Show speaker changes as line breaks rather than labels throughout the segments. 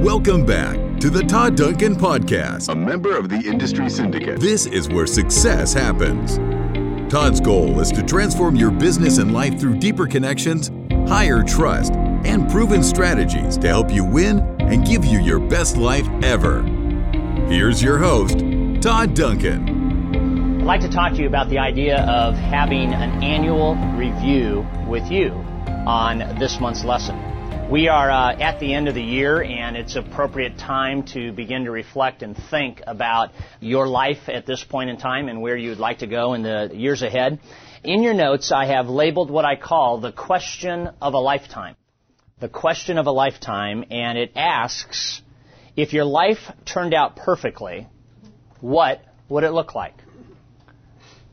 Welcome back to the Todd Duncan Podcast,
a member of the Industry Syndicate.
This is where success happens. Todd's goal is to transform your business and life through deeper connections, higher trust, and proven strategies to help you win and give you your best life ever. Here's your host, Todd Duncan.
I'd like to talk to you about the idea of having an annual review with you on this month's lesson. We are uh, at the end of the year, and it's appropriate time to begin to reflect and think about your life at this point in time and where you'd like to go in the years ahead. In your notes, I have labeled what I call the question of a lifetime. The question of a lifetime, and it asks, if your life turned out perfectly, what would it look like?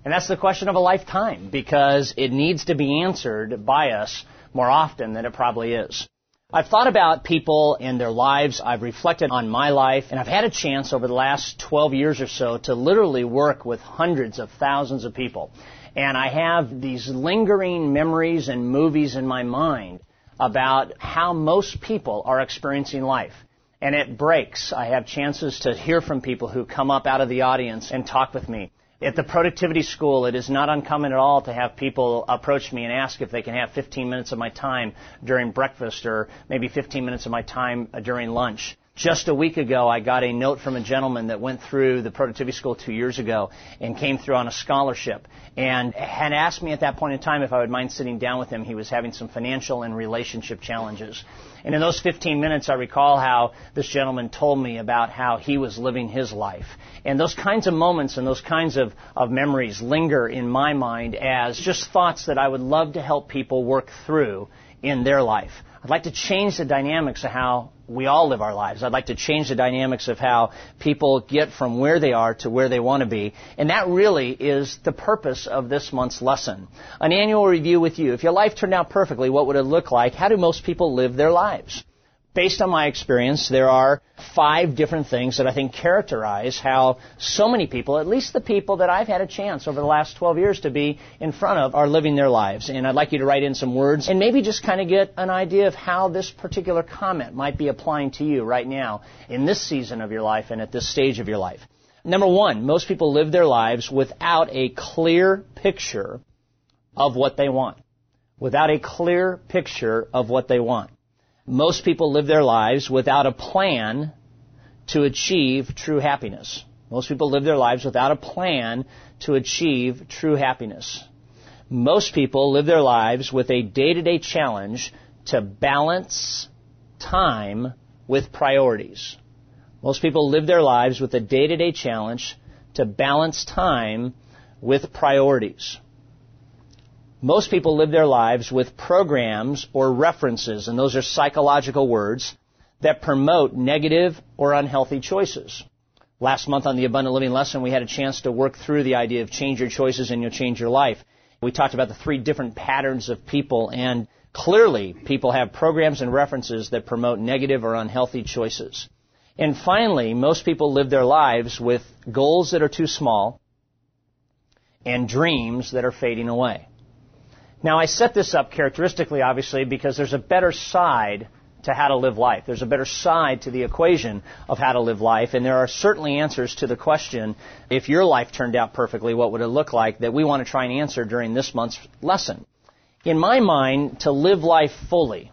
And that's the question of a lifetime because it needs to be answered by us more often than it probably is. I've thought about people and their lives. I've reflected on my life, and I've had a chance over the last 12 years or so to literally work with hundreds of thousands of people. And I have these lingering memories and movies in my mind about how most people are experiencing life. And it breaks. I have chances to hear from people who come up out of the audience and talk with me. At the productivity school, it is not uncommon at all to have people approach me and ask if they can have 15 minutes of my time during breakfast or maybe 15 minutes of my time during lunch. Just a week ago, I got a note from a gentleman that went through the productivity school two years ago and came through on a scholarship and had asked me at that point in time if I would mind sitting down with him. He was having some financial and relationship challenges. And in those 15 minutes, I recall how this gentleman told me about how he was living his life. And those kinds of moments and those kinds of, of memories linger in my mind as just thoughts that I would love to help people work through in their life. I'd like to change the dynamics of how we all live our lives. I'd like to change the dynamics of how people get from where they are to where they want to be. And that really is the purpose of this month's lesson. An annual review with you. If your life turned out perfectly, what would it look like? How do most people live their lives? Based on my experience, there are five different things that I think characterize how so many people, at least the people that I've had a chance over the last 12 years to be in front of, are living their lives. And I'd like you to write in some words and maybe just kind of get an idea of how this particular comment might be applying to you right now in this season of your life and at this stage of your life. Number one, most people live their lives without a clear picture of what they want. Without a clear picture of what they want most people live their lives without a plan to achieve true happiness. Most people live their lives without a plan to achieve true happiness. Most people live their lives with a day-to-day challenge to balance time with priorities. Most people live their lives with a day-to-day challenge to balance time with priorities. Most people live their lives with programs or references, and those are psychological words, that promote negative or unhealthy choices. Last month on the Abundant Living lesson, we had a chance to work through the idea of change your choices and you'll change your life. We talked about the three different patterns of people, and clearly people have programs and references that promote negative or unhealthy choices. And finally, most people live their lives with goals that are too small and dreams that are fading away. Now, I set this up characteristically, obviously, because there's a better side to how to live life. There's a better side to the equation of how to live life, and there are certainly answers to the question, if your life turned out perfectly, what would it look like, that we want to try and answer during this month's lesson. In my mind, to live life fully,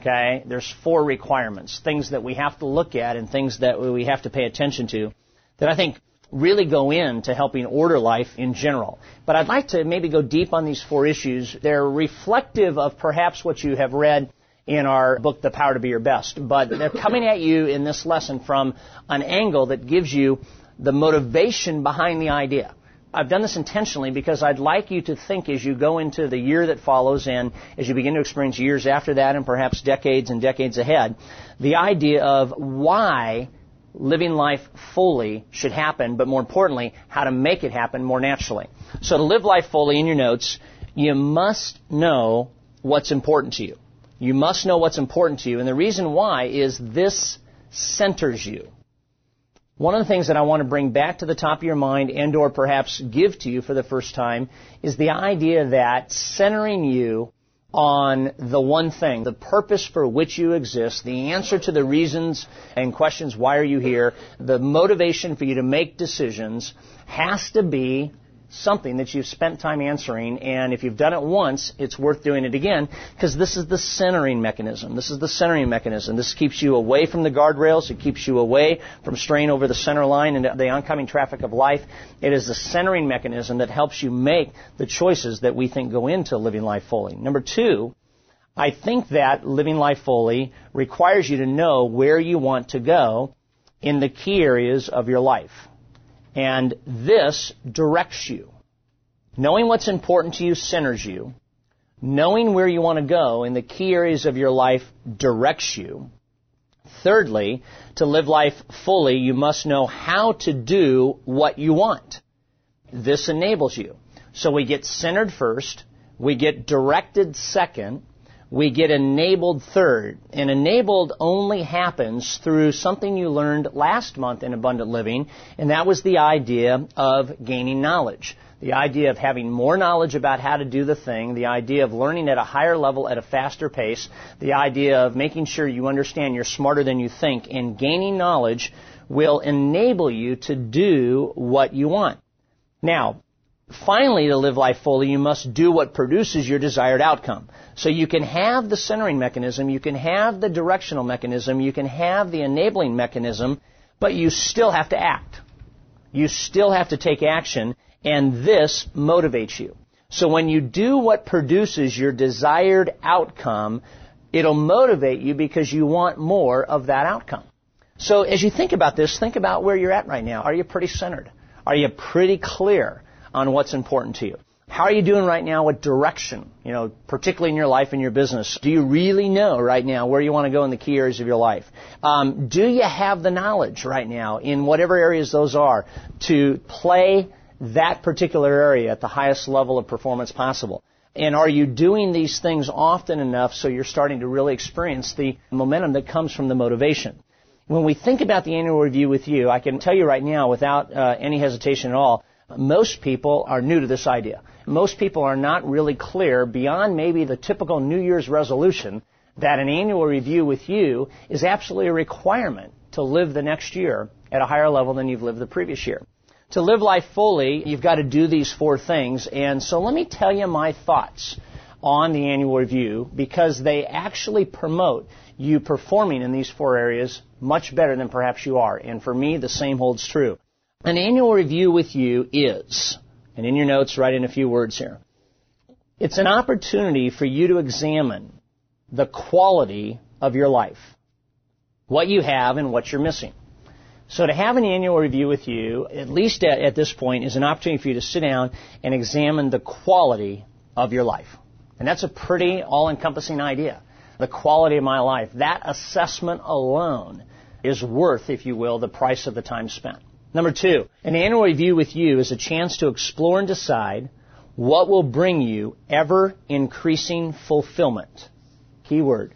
okay, there's four requirements, things that we have to look at and things that we have to pay attention to that I think really go into helping order life in general. But I'd like to maybe go deep on these four issues. They're reflective of perhaps what you have read in our book, The Power to Be Your Best. But they're coming at you in this lesson from an angle that gives you the motivation behind the idea. I've done this intentionally because I'd like you to think as you go into the year that follows and as you begin to experience years after that and perhaps decades and decades ahead, the idea of why living life fully should happen, but more importantly, how to make it happen more naturally. So to live life fully in your notes, you must know what's important to you. You must know what's important to you. And the reason why is this centers you. One of the things that I want to bring back to the top of your mind and or perhaps give to you for the first time is the idea that centering you on the one thing, the purpose for which you exist, the answer to the reasons and questions why are you here, the motivation for you to make decisions has to be something that you've spent time answering, and if you've done it once, it's worth doing it again, because this is the centering mechanism. This is the centering mechanism. This keeps you away from the guardrails. It keeps you away from straying over the center line and the oncoming traffic of life. It is the centering mechanism that helps you make the choices that we think go into living life fully. Number two, I think that living life fully requires you to know where you want to go in the key areas of your life. And this directs you. Knowing what's important to you centers you. Knowing where you want to go in the key areas of your life directs you. Thirdly, to live life fully, you must know how to do what you want. This enables you. So we get centered first, we get directed second, we get enabled third. And enabled only happens through something you learned last month in Abundant Living, and that was the idea of gaining knowledge. The idea of having more knowledge about how to do the thing, the idea of learning at a higher level at a faster pace, the idea of making sure you understand you're smarter than you think, and gaining knowledge will enable you to do what you want. Now, finally, to live life fully, you must do what produces your desired outcome. So you can have the centering mechanism, you can have the directional mechanism, you can have the enabling mechanism, but you still have to act. You still have to take action, and this motivates you. So when you do what produces your desired outcome, it'll motivate you because you want more of that outcome. So as you think about this, think about where you're at right now. Are you pretty centered? Are you pretty clear? On what's important to you. How are you doing right now with direction? You know, particularly in your life and your business. Do you really know right now where you want to go in the key areas of your life? Um, do you have the knowledge right now in whatever areas those are to play that particular area at the highest level of performance possible? And are you doing these things often enough so you're starting to really experience the momentum that comes from the motivation? When we think about the annual review with you, I can tell you right now without uh, any hesitation at all, most people are new to this idea. Most people are not really clear beyond maybe the typical New Year's resolution that an annual review with you is absolutely a requirement to live the next year at a higher level than you've lived the previous year. To live life fully, you've got to do these four things. And so let me tell you my thoughts on the annual review because they actually promote you performing in these four areas much better than perhaps you are. And for me, the same holds true. An annual review with you is, and in your notes, write in a few words here. It's an opportunity for you to examine the quality of your life, what you have and what you're missing. So to have an annual review with you, at least at, at, this point, is an opportunity for you to sit down and examine the quality of your life. And that's a pretty all-encompassing idea. The quality of my life. That assessment alone is worth, if you will, the price of the time spent. Number two, an annual review with you is a chance to explore and decide what will bring you ever increasing fulfillment. Key word.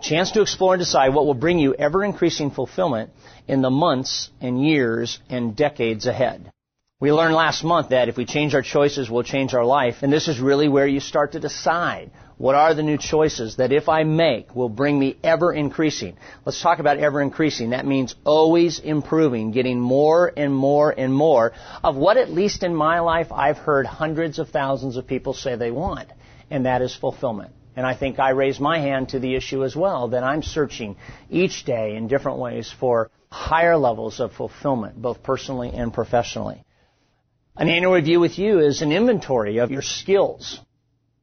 Chance to explore and decide what will bring you ever increasing fulfillment in the months and years and decades ahead. We learned last month that if we change our choices, we'll change our life. And this is really where you start to decide what are the new choices that if I make will bring me ever increasing? Let's talk about ever increasing. That means always improving, getting more and more and more of what at least in my life I've heard hundreds of thousands of people say they want, and that is fulfillment. And I think I raise my hand to the issue as well that I'm searching each day in different ways for higher levels of fulfillment, both personally and professionally. An annual review with you is an inventory of your skills,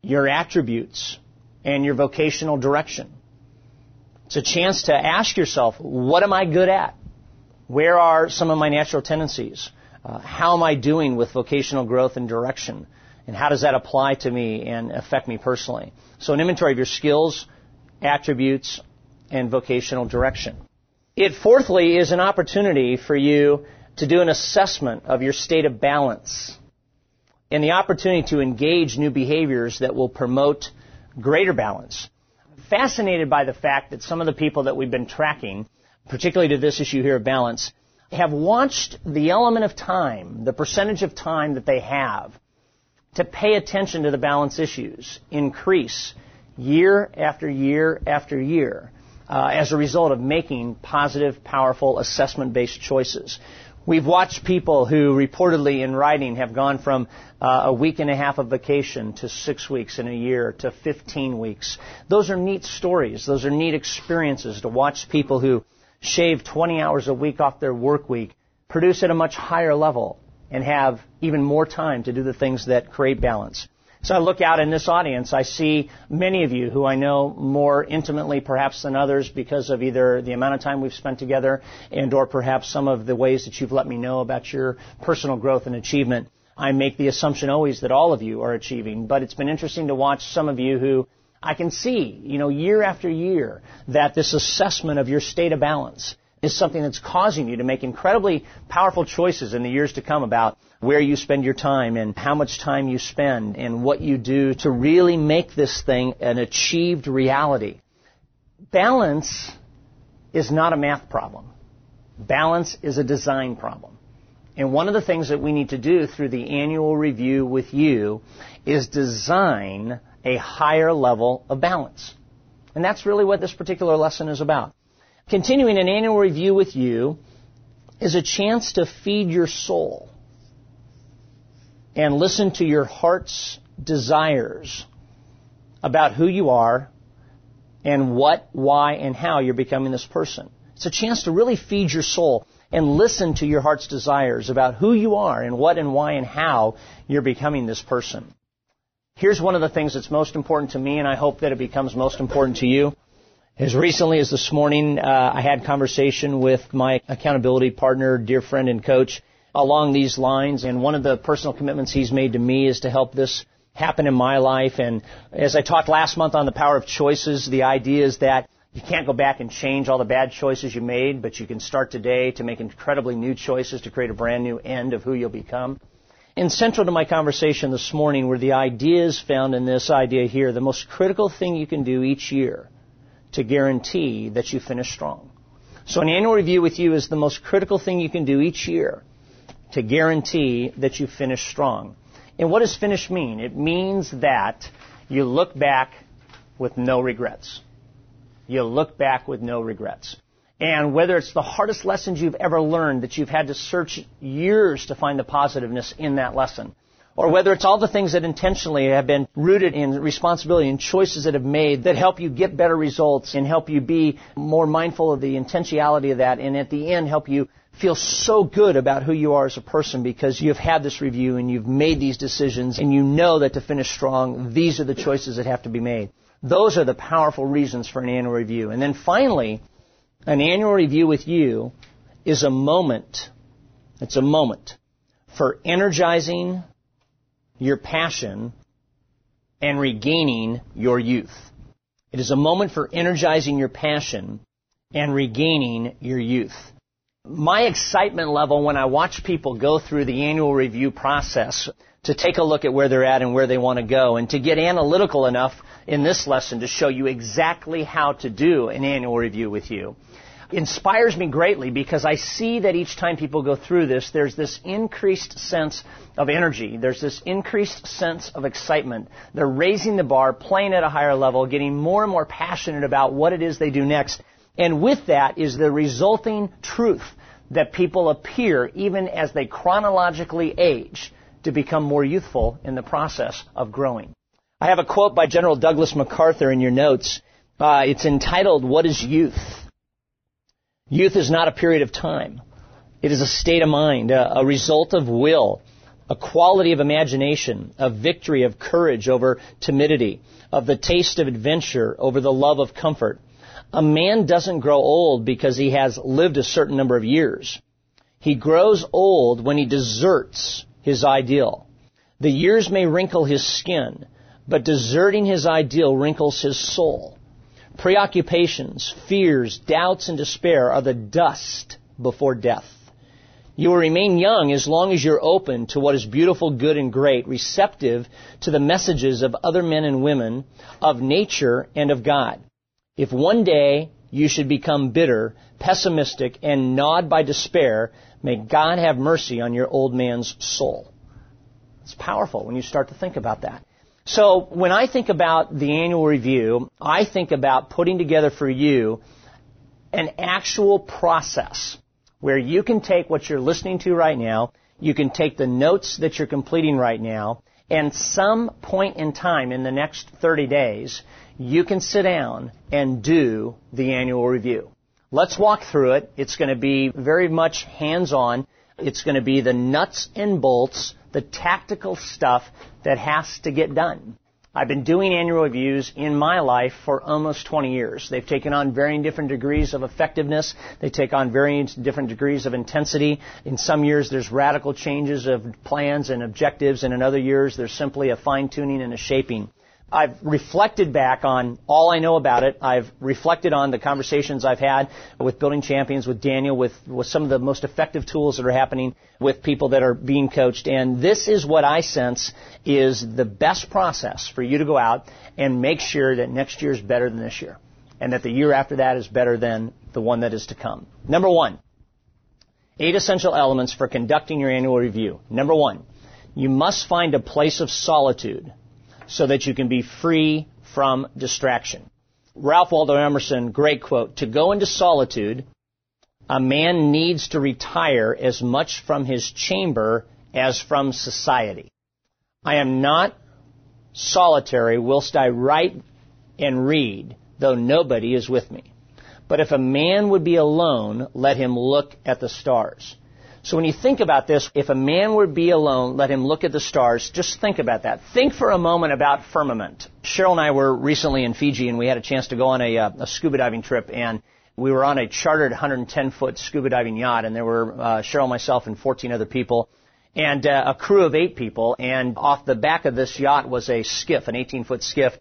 your attributes, and your vocational direction. It's a chance to ask yourself, what am I good at? Where are some of my natural tendencies? Uh, how am I doing with vocational growth and direction? And how does that apply to me and affect me personally? So an inventory of your skills, attributes, and vocational direction. It fourthly is an opportunity for you to do an assessment of your state of balance and the opportunity to engage new behaviors that will promote greater balance. I'm fascinated by the fact that some of the people that we've been tracking, particularly to this issue here of balance, have watched the element of time, the percentage of time that they have to pay attention to the balance issues increase year after year after year uh, as a result of making positive, powerful, assessment-based choices. We've watched people who reportedly in writing have gone from uh, a week and a half of vacation to six weeks in a year to 15 weeks. Those are neat stories. Those are neat experiences to watch people who shave 20 hours a week off their work week produce at a much higher level and have even more time to do the things that create balance. So I look out in this audience, I see many of you who I know more intimately perhaps than others because of either the amount of time we've spent together and or perhaps some of the ways that you've let me know about your personal growth and achievement. I make the assumption always that all of you are achieving, but it's been interesting to watch some of you who I can see, you know, year after year that this assessment of your state of balance is something that's causing you to make incredibly powerful choices in the years to come about where you spend your time and how much time you spend and what you do to really make this thing an achieved reality. Balance is not a math problem. Balance is a design problem. And one of the things that we need to do through the annual review with you is design a higher level of balance. And that's really what this particular lesson is about. Continuing an annual review with you is a chance to feed your soul and listen to your heart's desires about who you are and what, why, and how you're becoming this person. It's a chance to really feed your soul and listen to your heart's desires about who you are and what and why and how you're becoming this person. Here's one of the things that's most important to me, and I hope that it becomes most important to you. As recently as this morning, uh, I had conversation with my accountability partner, dear friend and coach, along these lines. And one of the personal commitments he's made to me is to help this happen in my life. And as I talked last month on the power of choices, the idea is that you can't go back and change all the bad choices you made, but you can start today to make incredibly new choices to create a brand new end of who you'll become. And central to my conversation this morning were the ideas found in this idea here. The most critical thing you can do each year to guarantee that you finish strong. So an annual review with you is the most critical thing you can do each year to guarantee that you finish strong. And what does finish mean? It means that you look back with no regrets. You look back with no regrets. And whether it's the hardest lessons you've ever learned that you've had to search years to find the positiveness in that lesson, or whether it's all the things that intentionally have been rooted in responsibility and choices that have made that help you get better results and help you be more mindful of the intentionality of that and at the end help you feel so good about who you are as a person because you've had this review and you've made these decisions and you know that to finish strong, these are the choices that have to be made. Those are the powerful reasons for an annual review. And then finally, an annual review with you is a moment, it's a moment for energizing your passion and regaining your youth. It is a moment for energizing your passion and regaining your youth. My excitement level when I watch people go through the annual review process to take a look at where they're at and where they want to go and to get analytical enough in this lesson to show you exactly how to do an annual review with you inspires me greatly because I see that each time people go through this, there's this increased sense of energy. There's this increased sense of excitement. They're raising the bar, playing at a higher level, getting more and more passionate about what it is they do next. And with that is the resulting truth that people appear, even as they chronologically age, to become more youthful in the process of growing. I have a quote by General Douglas MacArthur in your notes. Uh, it's entitled, What is Youth? Youth is not a period of time. It is a state of mind, a, a result of will, a quality of imagination, a victory of courage over timidity, of the taste of adventure over the love of comfort. A man doesn't grow old because he has lived a certain number of years. He grows old when he deserts his ideal. The years may wrinkle his skin, but deserting his ideal wrinkles his soul. Preoccupations, fears, doubts, and despair are the dust before death. You will remain young as long as you're open to what is beautiful, good, and great, receptive to the messages of other men and women, of nature, and of God. If one day you should become bitter, pessimistic, and gnawed by despair, may God have mercy on your old man's soul. It's powerful when you start to think about that. So when I think about the annual review, I think about putting together for you an actual process where you can take what you're listening to right now, you can take the notes that you're completing right now, and some point in time in the next 30 days, you can sit down and do the annual review. Let's walk through it. It's going to be very much hands-on. It's going to be the nuts and bolts, the tactical stuff that has to get done. I've been doing annual reviews in my life for almost 20 years. They've taken on varying different degrees of effectiveness. They take on varying different degrees of intensity. In some years, there's radical changes of plans and objectives, and in other years, there's simply a fine tuning and a shaping. I've reflected back on all I know about it. I've reflected on the conversations I've had with building champions, with Daniel, with, with some of the most effective tools that are happening with people that are being coached. And this is what I sense is the best process for you to go out and make sure that next year is better than this year. And that the year after that is better than the one that is to come. Number one, eight essential elements for conducting your annual review. Number one, you must find a place of solitude so that you can be free from distraction. Ralph Waldo Emerson, great quote, to go into solitude, a man needs to retire as much from his chamber as from society. I am not solitary whilst I write and read, though nobody is with me. But if a man would be alone, let him look at the stars. So when you think about this, if a man would be alone, let him look at the stars. Just think about that. Think for a moment about firmament. Cheryl and I were recently in Fiji and we had a chance to go on a, uh, a scuba diving trip and we were on a chartered 110 foot scuba diving yacht and there were uh, Cheryl, myself, and 14 other people and uh, a crew of eight people. And off the back of this yacht was a skiff, an 18 foot skiff.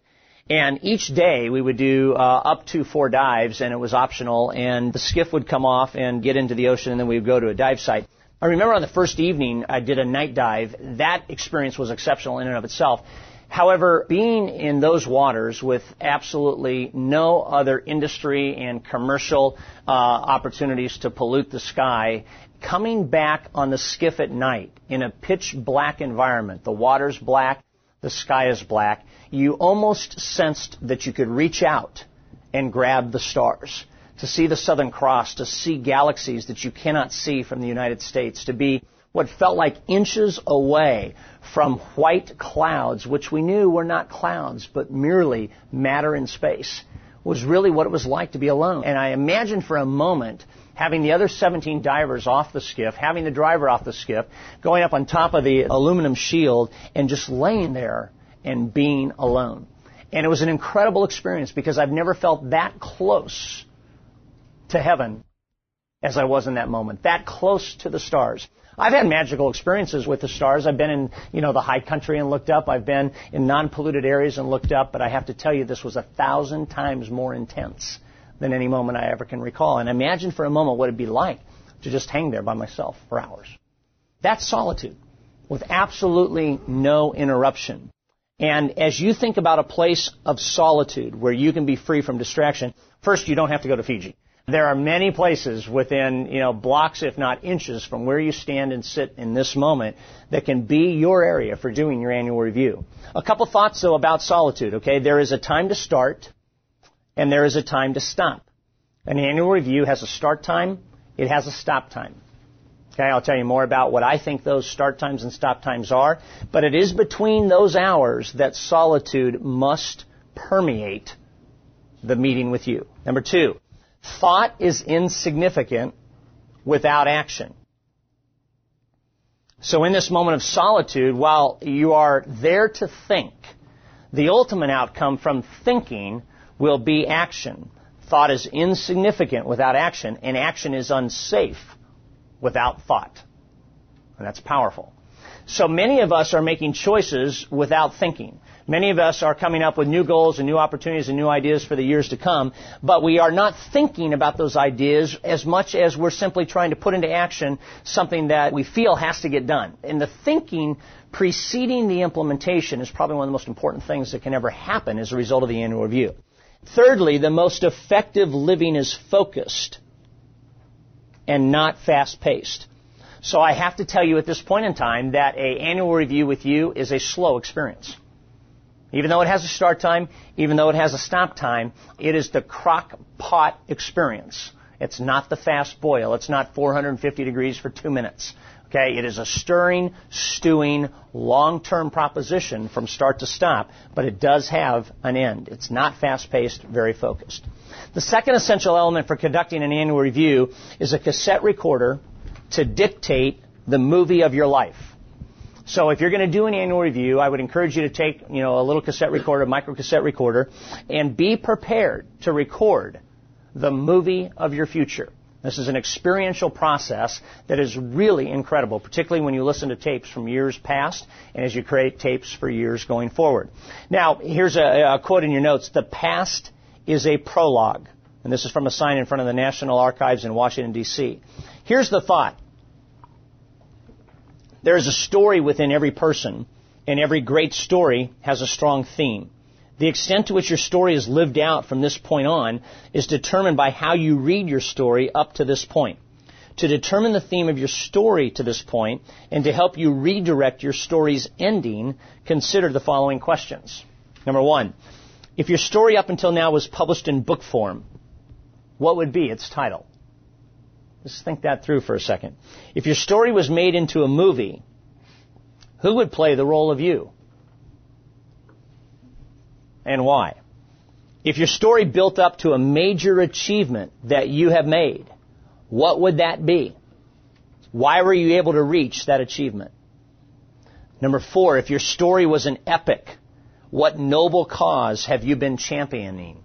And each day we would do uh, up to four dives, and it was optional. And the skiff would come off and get into the ocean, and then we would go to a dive site. I remember on the first evening I did a night dive. That experience was exceptional in and of itself. However, being in those waters with absolutely no other industry and commercial uh, opportunities to pollute the sky, coming back on the skiff at night in a pitch black environment, the water's black, the sky is black, you almost sensed that you could reach out and grab the stars, to see the Southern Cross, to see galaxies that you cannot see from the United States, to be what felt like inches away from white clouds, which we knew were not clouds, but merely matter in space, was really what it was like to be alone. And I imagined for a moment having the other 17 divers off the skiff, having the driver off the skiff, going up on top of the aluminum shield, and just laying there and being alone. And it was an incredible experience because I've never felt that close to heaven as I was in that moment, that close to the stars. I've had magical experiences with the stars. I've been in, you know, the high country and looked up. I've been in non-polluted areas and looked up, but I have to tell you this was a thousand times more intense than any moment I ever can recall. And imagine for a moment what it'd be like to just hang there by myself for hours. That's solitude with absolutely no interruption. And as you think about a place of solitude where you can be free from distraction, first you don't have to go to Fiji. There are many places within, you know, blocks, if not inches, from where you stand and sit in this moment that can be your area for doing your annual review. A couple thoughts, though, about solitude, okay? There is a time to start, and there is a time to stop. An annual review has a start time, it has a stop time. Okay, I'll tell you more about what I think those start times and stop times are, but it is between those hours that solitude must permeate the meeting with you. Number two, thought is insignificant without action. So in this moment of solitude, while you are there to think, the ultimate outcome from thinking will be action. Thought is insignificant without action, and action is unsafe without thought. And that's powerful. So many of us are making choices without thinking. Many of us are coming up with new goals and new opportunities and new ideas for the years to come, but we are not thinking about those ideas as much as we're simply trying to put into action something that we feel has to get done. And the thinking preceding the implementation is probably one of the most important things that can ever happen as a result of the annual review. Thirdly, the most effective living is focused and not fast paced. So I have to tell you at this point in time that a annual review with you is a slow experience. Even though it has a start time, even though it has a stop time, it is the crock pot experience. It's not the fast boil. It's not 450 degrees for two minutes. Okay, it is a stirring, stewing, long-term proposition from start to stop, but it does have an end. It's not fast-paced, very focused. The second essential element for conducting an annual review is a cassette recorder to dictate the movie of your life. So if you're going to do an annual review, I would encourage you to take, you know, a little cassette recorder, micro cassette recorder, and be prepared to record the movie of your future. This is an experiential process that is really incredible, particularly when you listen to tapes from years past and as you create tapes for years going forward. Now, here's a, a quote in your notes. The past is a prologue. And this is from a sign in front of the National Archives in Washington, D.C. Here's the thought. There is a story within every person, and every great story has a strong theme. The extent to which your story is lived out from this point on is determined by how you read your story up to this point. To determine the theme of your story to this point and to help you redirect your story's ending, consider the following questions. Number one, if your story up until now was published in book form, what would be its title? Just think that through for a second. If your story was made into a movie, who would play the role of you? And why? If your story built up to a major achievement that you have made, what would that be? Why were you able to reach that achievement? Number four, if your story was an epic, what noble cause have you been championing?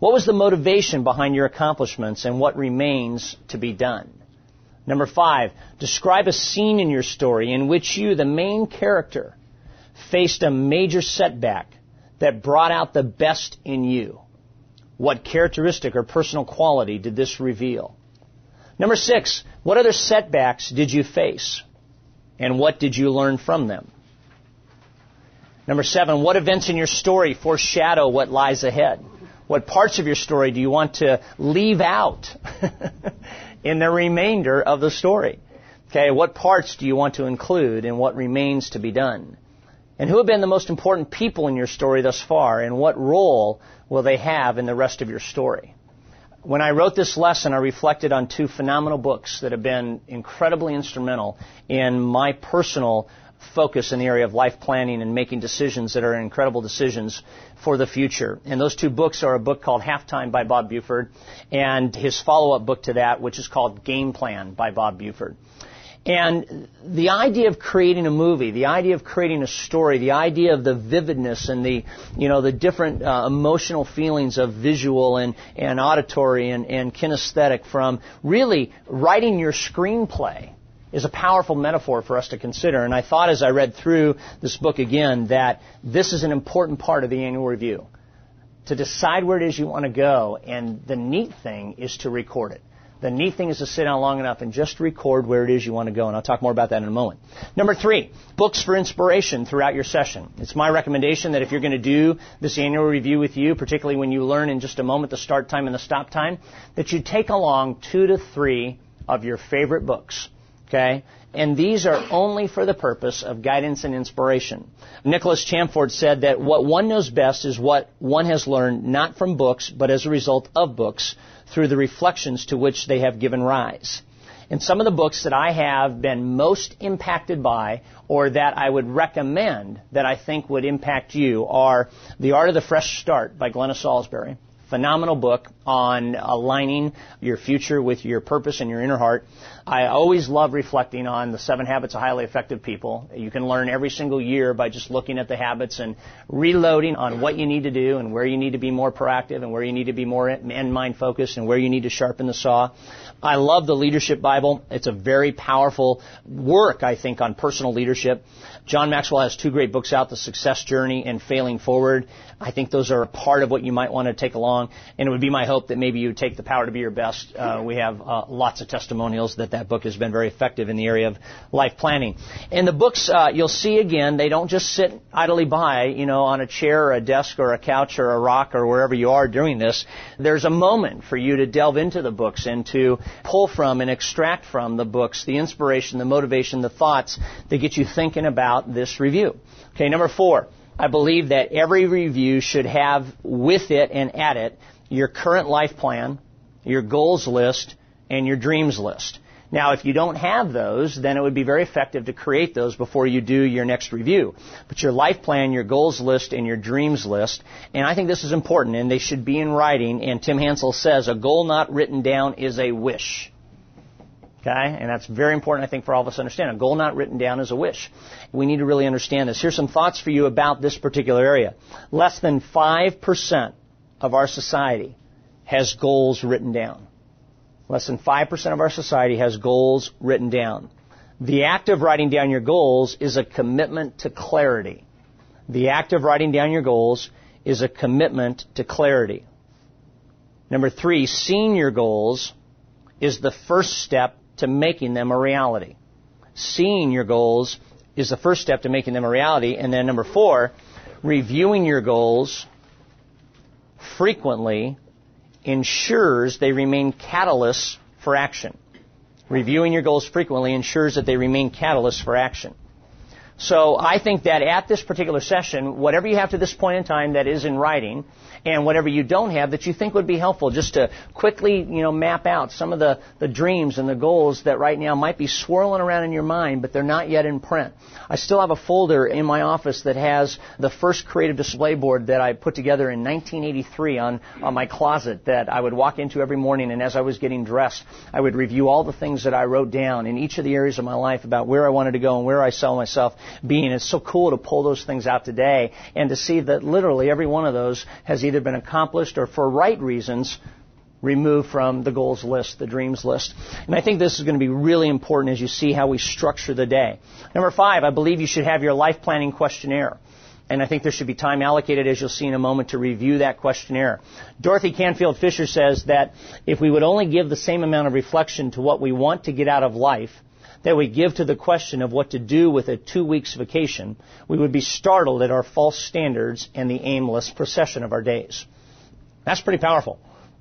What was the motivation behind your accomplishments and what remains to be done? Number five, describe a scene in your story in which you, the main character, faced a major setback that brought out the best in you. What characteristic or personal quality did this reveal? Number six, what other setbacks did you face? And what did you learn from them? Number seven, what events in your story foreshadow what lies ahead? What parts of your story do you want to leave out in the remainder of the story? Okay, what parts do you want to include and what remains to be done? And who have been the most important people in your story thus far and what role will they have in the rest of your story? When I wrote this lesson, I reflected on two phenomenal books that have been incredibly instrumental in my personal focus in the area of life planning and making decisions that are incredible decisions for the future. And those two books are a book called Halftime by Bob Buford and his follow-up book to that, which is called Game Plan by Bob Buford. And the idea of creating a movie, the idea of creating a story, the idea of the vividness and the, you know, the different uh, emotional feelings of visual and, and auditory and, and kinesthetic from really writing your screenplay is a powerful metaphor for us to consider. And I thought as I read through this book again that this is an important part of the annual review. To decide where it is you want to go, and the neat thing is to record it. The neat thing is to sit down long enough and just record where it is you want to go, and I'll talk more about that in a moment. Number three, books for inspiration throughout your session. It's my recommendation that if you're going to do this annual review with you, particularly when you learn in just a moment the start time and the stop time, that you take along two to three of your favorite books Okay? And these are only for the purpose of guidance and inspiration. Nicholas Chamfort said that what one knows best is what one has learned not from books, but as a result of books through the reflections to which they have given rise. And some of the books that I have been most impacted by or that I would recommend that I think would impact you are The Art of the Fresh Start by Glenna Salisbury. Phenomenal book on aligning your future with your purpose and your inner heart. I always love reflecting on the seven habits of highly effective people. You can learn every single year by just looking at the habits and reloading on what you need to do and where you need to be more proactive and where you need to be more end mind focused and where you need to sharpen the saw. I love the Leadership Bible. It's a very powerful work, I think, on personal leadership. John Maxwell has two great books out, The Success Journey and Failing Forward. I think those are a part of what you might want to take along and it would be my hope that maybe you would take the power to be your best. Uh, we have uh, lots of testimonials that that book has been very effective in the area of life planning. And the books, uh, you'll see again, they don't just sit idly by, you know, on a chair or a desk or a couch or a rock or wherever you are doing this. There's a moment for you to delve into the books and to pull from and extract from the books the inspiration, the motivation, the thoughts that get you thinking about this review. Okay, number four. I believe that every review should have with it and at it your current life plan, your goals list, and your dreams list. Now, if you don't have those, then it would be very effective to create those before you do your next review. But your life plan, your goals list, and your dreams list, and I think this is important, and they should be in writing, and Tim Hansel says, a goal not written down is a wish. Okay? And that's very important, I think, for all of us to understand. A goal not written down is a wish. We need to really understand this. Here's some thoughts for you about this particular area. Less than 5% of our society has goals written down. Less than 5% of our society has goals written down. The act of writing down your goals is a commitment to clarity. The act of writing down your goals is a commitment to clarity. Number three, seeing your goals is the first step to making them a reality. Seeing your goals is the first step to making them a reality. And then number four, reviewing your goals frequently ensures they remain catalysts for action. Reviewing your goals frequently ensures that they remain catalysts for action. So I think that at this particular session, whatever you have to this point in time that is in writing, and whatever you don't have that you think would be helpful just to quickly, you know, map out some of the, the dreams and the goals that right now might be swirling around in your mind, but they're not yet in print. I still have a folder in my office that has the first creative display board that I put together in 1983 on, on my closet that I would walk into every morning and as I was getting dressed, I would review all the things that I wrote down in each of the areas of my life about where I wanted to go and where I saw myself being. It's so cool to pull those things out today and to see that literally every one of those has either been accomplished or for right reasons removed from the goals list, the dreams list. And I think this is going to be really important as you see how we structure the day. Number five, I believe you should have your life planning questionnaire. And I think there should be time allocated, as you'll see in a moment, to review that questionnaire. Dorothy Canfield Fisher says that if we would only give the same amount of reflection to what we want to get out of life that we give to the question of what to do with a two weeks vacation, we would be startled at our false standards and the aimless procession of our days. That's pretty powerful.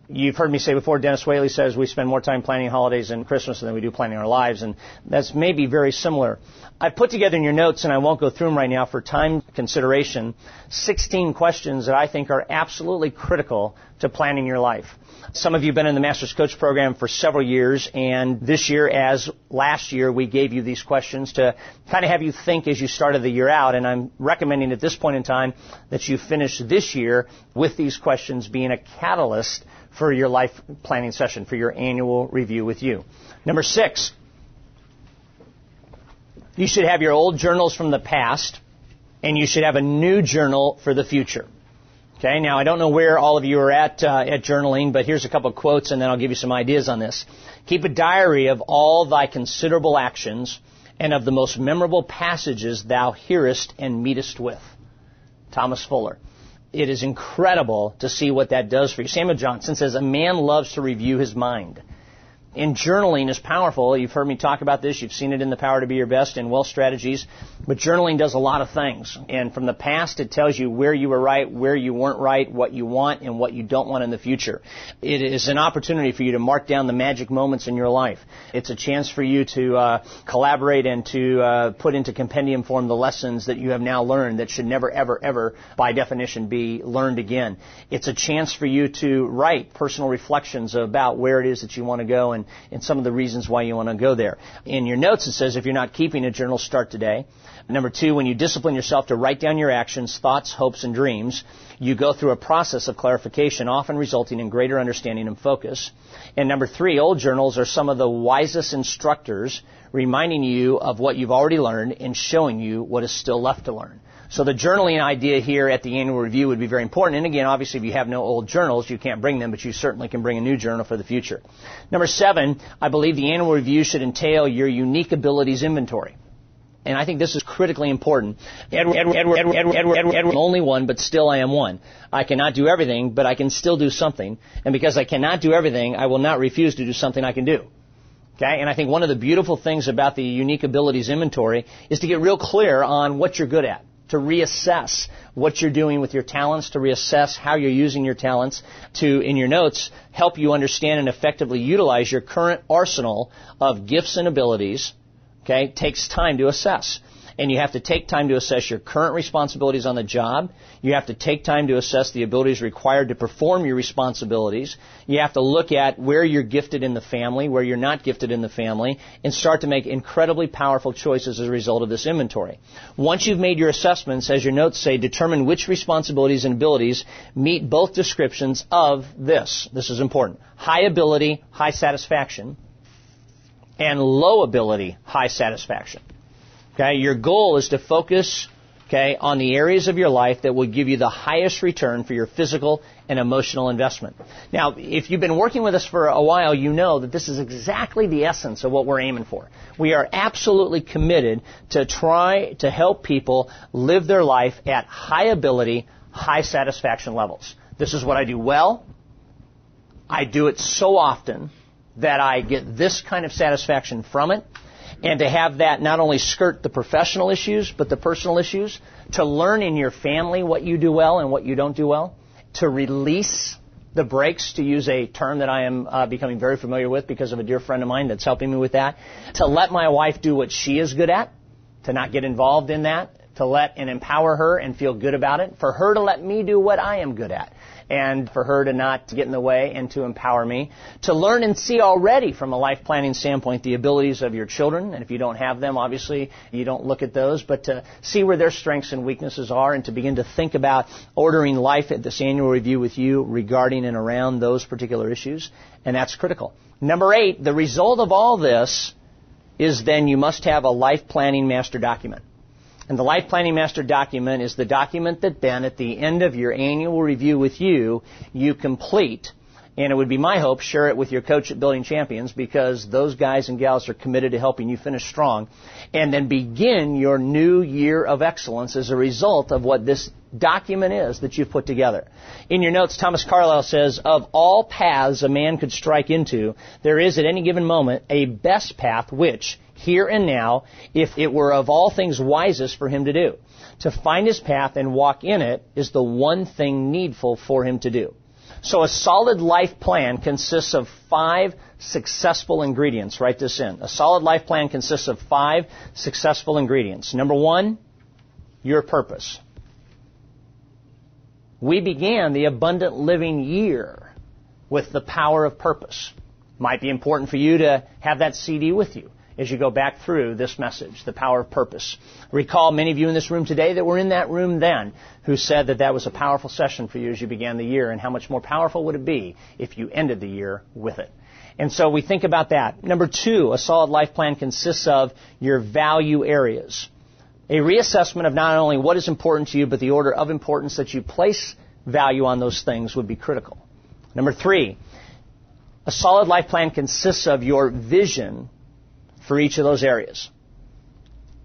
You've heard me say before, Denis Waitley says we spend more time planning holidays and Christmas than we do planning our lives, and that's maybe very similar. I've put together in your notes, and I won't go through them right now for time consideration, 16 questions that I think are absolutely critical to planning your life. Some of you have been in the Master's Coach program for several years, and this year, as last year, we gave you these questions to kind of have you think as you started the year out, and I'm recommending at this point in time that you finish this year with these questions being a catalyst for your life planning session, for your annual review with you. Number six, you should have your old journals from the past, and you should have a new journal for the future. Okay, now I don't know where all of you are at uh, at journaling, but here's a couple of quotes, and then I'll give you some ideas on this. Keep a diary of all thy considerable actions, and of the most memorable passages thou hearest and meetest with. Thomas Fuller it is incredible to see what that does for you. Samuel Johnson says, A man loves to review his mind. And journaling is powerful. You've heard me talk about this. You've seen it in the Power to Be Your Best and Wealth Strategies. But journaling does a lot of things. And from the past, it tells you where you were right, where you weren't right, what you want, and what you don't want in the future. It is an opportunity for you to mark down the magic moments in your life. It's a chance for you to uh, collaborate and to uh, put into compendium form the lessons that you have now learned that should never, ever, ever, by definition, be learned again. It's a chance for you to write personal reflections about where it is that you want to go and and, some of the reasons why you want to go there. In your notes, it says if you're not keeping a journal, start today. Number two, when you discipline yourself to write down your actions, thoughts, hopes, and dreams, you go through a process of clarification, often resulting in greater understanding and focus. And number three, old journals are some of the wisest instructors, reminding you of what you've already learned and showing you what is still left to learn. So the journaling idea here at the annual review would be very important. And again, obviously, if you have no old journals, you can't bring them, but you certainly can bring a new journal for the future. Number seven, I believe the annual review should entail your unique abilities inventory. And I think this is critically important. Edward, Edward, Edward, Edward, Edward, Edward, Edward, only one, but still I am one. I cannot do everything, but I can still do something. And because I cannot do everything, I will not refuse to do something I can do. Okay? And I think one of the beautiful things about the unique abilities inventory is to get real clear on what you're good at to reassess what you're doing with your talents, to reassess how you're using your talents, to, in your notes, help you understand and effectively utilize your current arsenal of gifts and abilities. Okay, takes time to assess and you have to take time to assess your current responsibilities on the job. You have to take time to assess the abilities required to perform your responsibilities. You have to look at where you're gifted in the family, where you're not gifted in the family, and start to make incredibly powerful choices as a result of this inventory. Once you've made your assessments, as your notes say, determine which responsibilities and abilities meet both descriptions of this. This is important. High ability, high satisfaction, and low ability, high satisfaction. Okay, your goal is to focus okay, on the areas of your life that will give you the highest return for your physical and emotional investment. Now, if you've been working with us for a while, you know that this is exactly the essence of what we're aiming for. We are absolutely committed to try to help people live their life at high ability, high satisfaction levels. This is what I do well. I do it so often that I get this kind of satisfaction from it and to have that not only skirt the professional issues, but the personal issues, to learn in your family what you do well and what you don't do well, to release the brakes, to use a term that I am uh, becoming very familiar with because of a dear friend of mine that's helping me with that, to let my wife do what she is good at, to not get involved in that, to let and empower her and feel good about it, for her to let me do what I am good at and for her to not get in the way and to empower me. To learn and see already from a life planning standpoint the abilities of your children, and if you don't have them, obviously you don't look at those, but to see where their strengths and weaknesses are and to begin to think about ordering life at this annual review with you regarding and around those particular issues, and that's critical. Number eight, the result of all this is then you must have a life planning master document. And the Life Planning Master document is the document that then, at the end of your annual review with you, you complete. And it would be my hope, share it with your coach at Building Champions because those guys and gals are committed to helping you finish strong. And then begin your new year of excellence as a result of what this document is that you've put together. In your notes, Thomas Carlyle says, of all paths a man could strike into, there is at any given moment a best path which, here and now, if it were of all things wisest for him to do. To find his path and walk in it is the one thing needful for him to do. So a solid life plan consists of five successful ingredients. Write this in. A solid life plan consists of five successful ingredients. Number one, your purpose. We began the abundant living year with the power of purpose. Might be important for you to have that CD with you as you go back through this message, the power of purpose. Recall many of you in this room today that were in that room then who said that that was a powerful session for you as you began the year and how much more powerful would it be if you ended the year with it. And so we think about that. Number two, a solid life plan consists of your value areas. A reassessment of not only what is important to you, but the order of importance that you place value on those things would be critical. Number three, a solid life plan consists of your vision for each of those areas.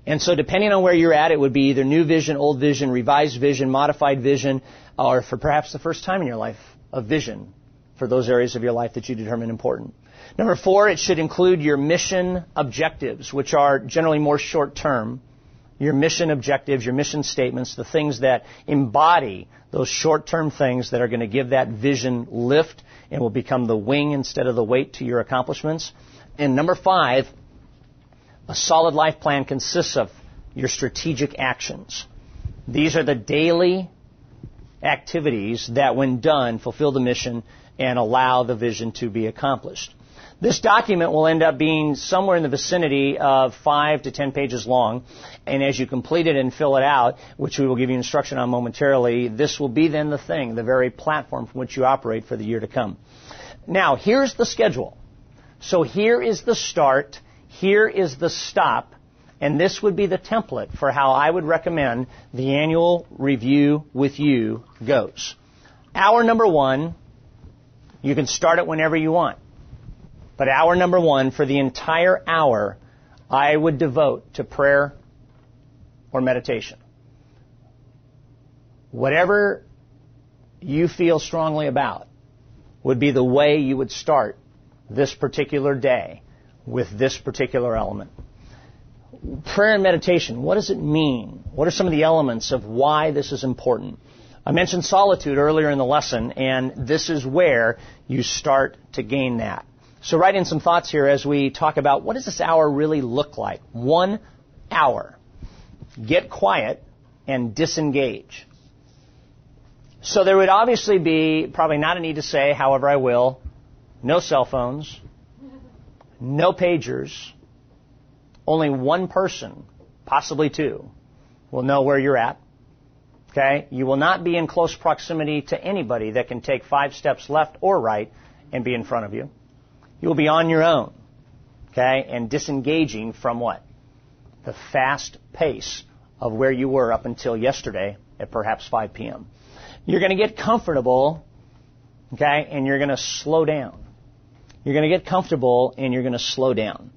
And so depending on where you're at, it would be either new vision, old vision, revised vision, modified vision, or for perhaps the first time in your life, a vision for those areas of your life that you determine important. Number four, it should include your mission objectives, which are generally more short term. Your mission objectives, your mission statements, the things that embody those short term things that are going to give that vision lift and will become the wing instead of the weight to your accomplishments. And number five, a solid life plan consists of your strategic actions. These are the daily activities that, when done, fulfill the mission and allow the vision to be accomplished. This document will end up being somewhere in the vicinity of five to ten pages long, and as you complete it and fill it out, which we will give you instruction on momentarily, this will be then the thing, the very platform from which you operate for the year to come. Now, here's the schedule. So here is the start here is the stop, and this would be the template for how I would recommend the annual review with you goes. Hour number one, you can start it whenever you want. But hour number one, for the entire hour, I would devote to prayer or meditation. Whatever you feel strongly about would be the way you would start this particular day with this particular element. Prayer and meditation, what does it mean? What are some of the elements of why this is important? I mentioned solitude earlier in the lesson, and this is where you start to gain that. So write in some thoughts here as we talk about what does this hour really look like? One hour. Get quiet and disengage. So there would obviously be, probably not a need to say, however I will, no cell phones, no pagers, only one person, possibly two, will know where you're at. Okay? You will not be in close proximity to anybody that can take five steps left or right and be in front of you. You will be on your own. Okay? And disengaging from what? The fast pace of where you were up until yesterday at perhaps 5 p.m. You're going to get comfortable, okay, and you're going to slow down. You're going to get comfortable and you're going to slow down.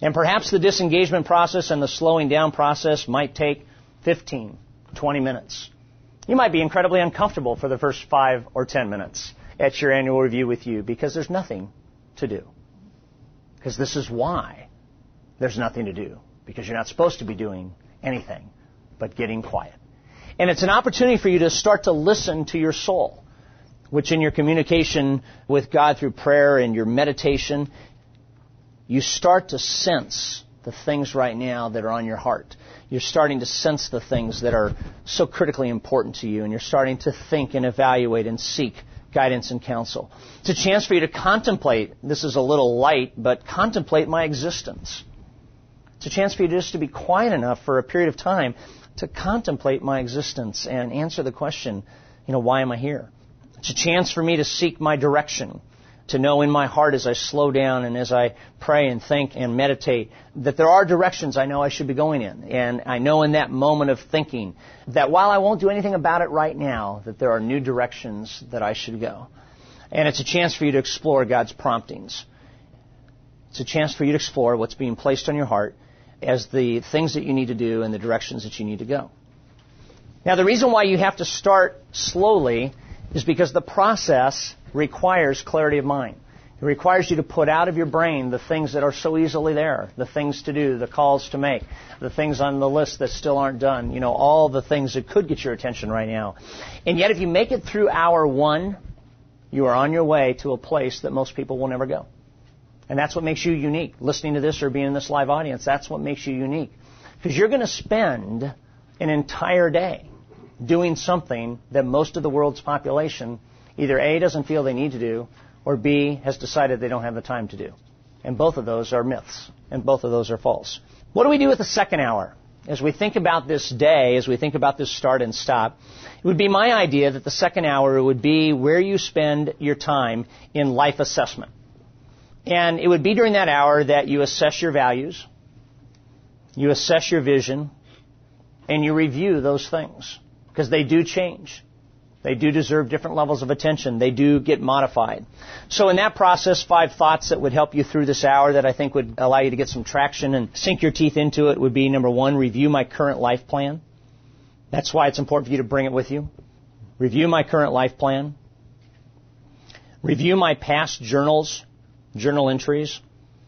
And perhaps the disengagement process and the slowing down process might take 15, 20 minutes. You might be incredibly uncomfortable for the first five or 10 minutes at your annual review with you because there's nothing to do. Because this is why there's nothing to do. Because you're not supposed to be doing anything but getting quiet. And it's an opportunity for you to start to listen to your soul, which in your communication with God through prayer and your meditation, you start to sense the things right now that are on your heart. You're starting to sense the things that are so critically important to you, and you're starting to think and evaluate and seek guidance and counsel. It's a chance for you to contemplate, this is a little light, but contemplate my existence. It's a chance for you just to be quiet enough for a period of time to contemplate my existence and answer the question, you know, why am I here? It's a chance for me to seek my direction, to know in my heart as I slow down and as I pray and think and meditate that there are directions I know I should be going in. And I know in that moment of thinking that while I won't do anything about it right now, that there are new directions that I should go. And it's a chance for you to explore God's promptings. It's a chance for you to explore what's being placed on your heart as the things that you need to do and the directions that you need to go. Now, the reason why you have to start slowly is because the process requires clarity of mind. It requires you to put out of your brain the things that are so easily there, the things to do, the calls to make, the things on the list that still aren't done, you know, all the things that could get your attention right now. And yet, if you make it through hour one, you are on your way to a place that most people will never go. And that's what makes you unique. Listening to this or being in this live audience, that's what makes you unique. Because you're going to spend an entire day doing something that most of the world's population either A, doesn't feel they need to do, or B, has decided they don't have the time to do. And both of those are myths, and both of those are false. What do we do with the second hour? As we think about this day, as we think about this start and stop, it would be my idea that the second hour would be where you spend your time in life assessment. And it would be during that hour that you assess your values, you assess your vision, and you review those things. Because they do change. They do deserve different levels of attention. They do get modified. So in that process, five thoughts that would help you through this hour that I think would allow you to get some traction and sink your teeth into it would be number one, review my current life plan. That's why it's important for you to bring it with you. Review my current life plan. Review my past journals journal entries.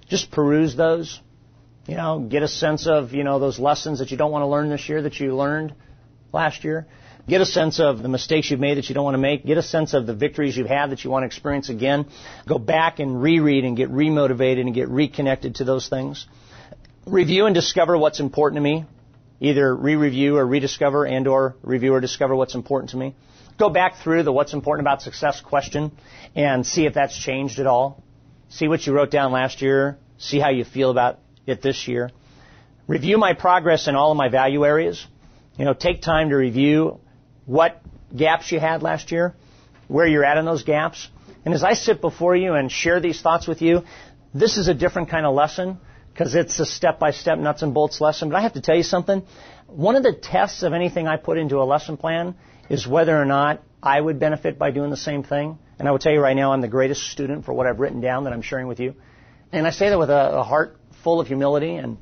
Just peruse those. You know, get a sense of, you know, those lessons that you don't want to learn this year that you learned last year. Get a sense of the mistakes you've made that you don't want to make. Get a sense of the victories you've had that you want to experience again. Go back and reread and get remotivated and get reconnected to those things. Review and discover what's important to me. Either re-review or rediscover and or review or discover what's important to me. Go back through the what's important about success question and see if that's changed at all. See what you wrote down last year. See how you feel about it this year. Review my progress in all of my value areas. You know, take time to review what gaps you had last year, where you're at in those gaps. And as I sit before you and share these thoughts with you, this is a different kind of lesson because it's a step-by-step nuts and bolts lesson. But I have to tell you something. One of the tests of anything I put into a lesson plan is whether or not I would benefit by doing the same thing. And I will tell you right now, I'm the greatest student for what I've written down that I'm sharing with you. And I say that with a, a heart full of humility and,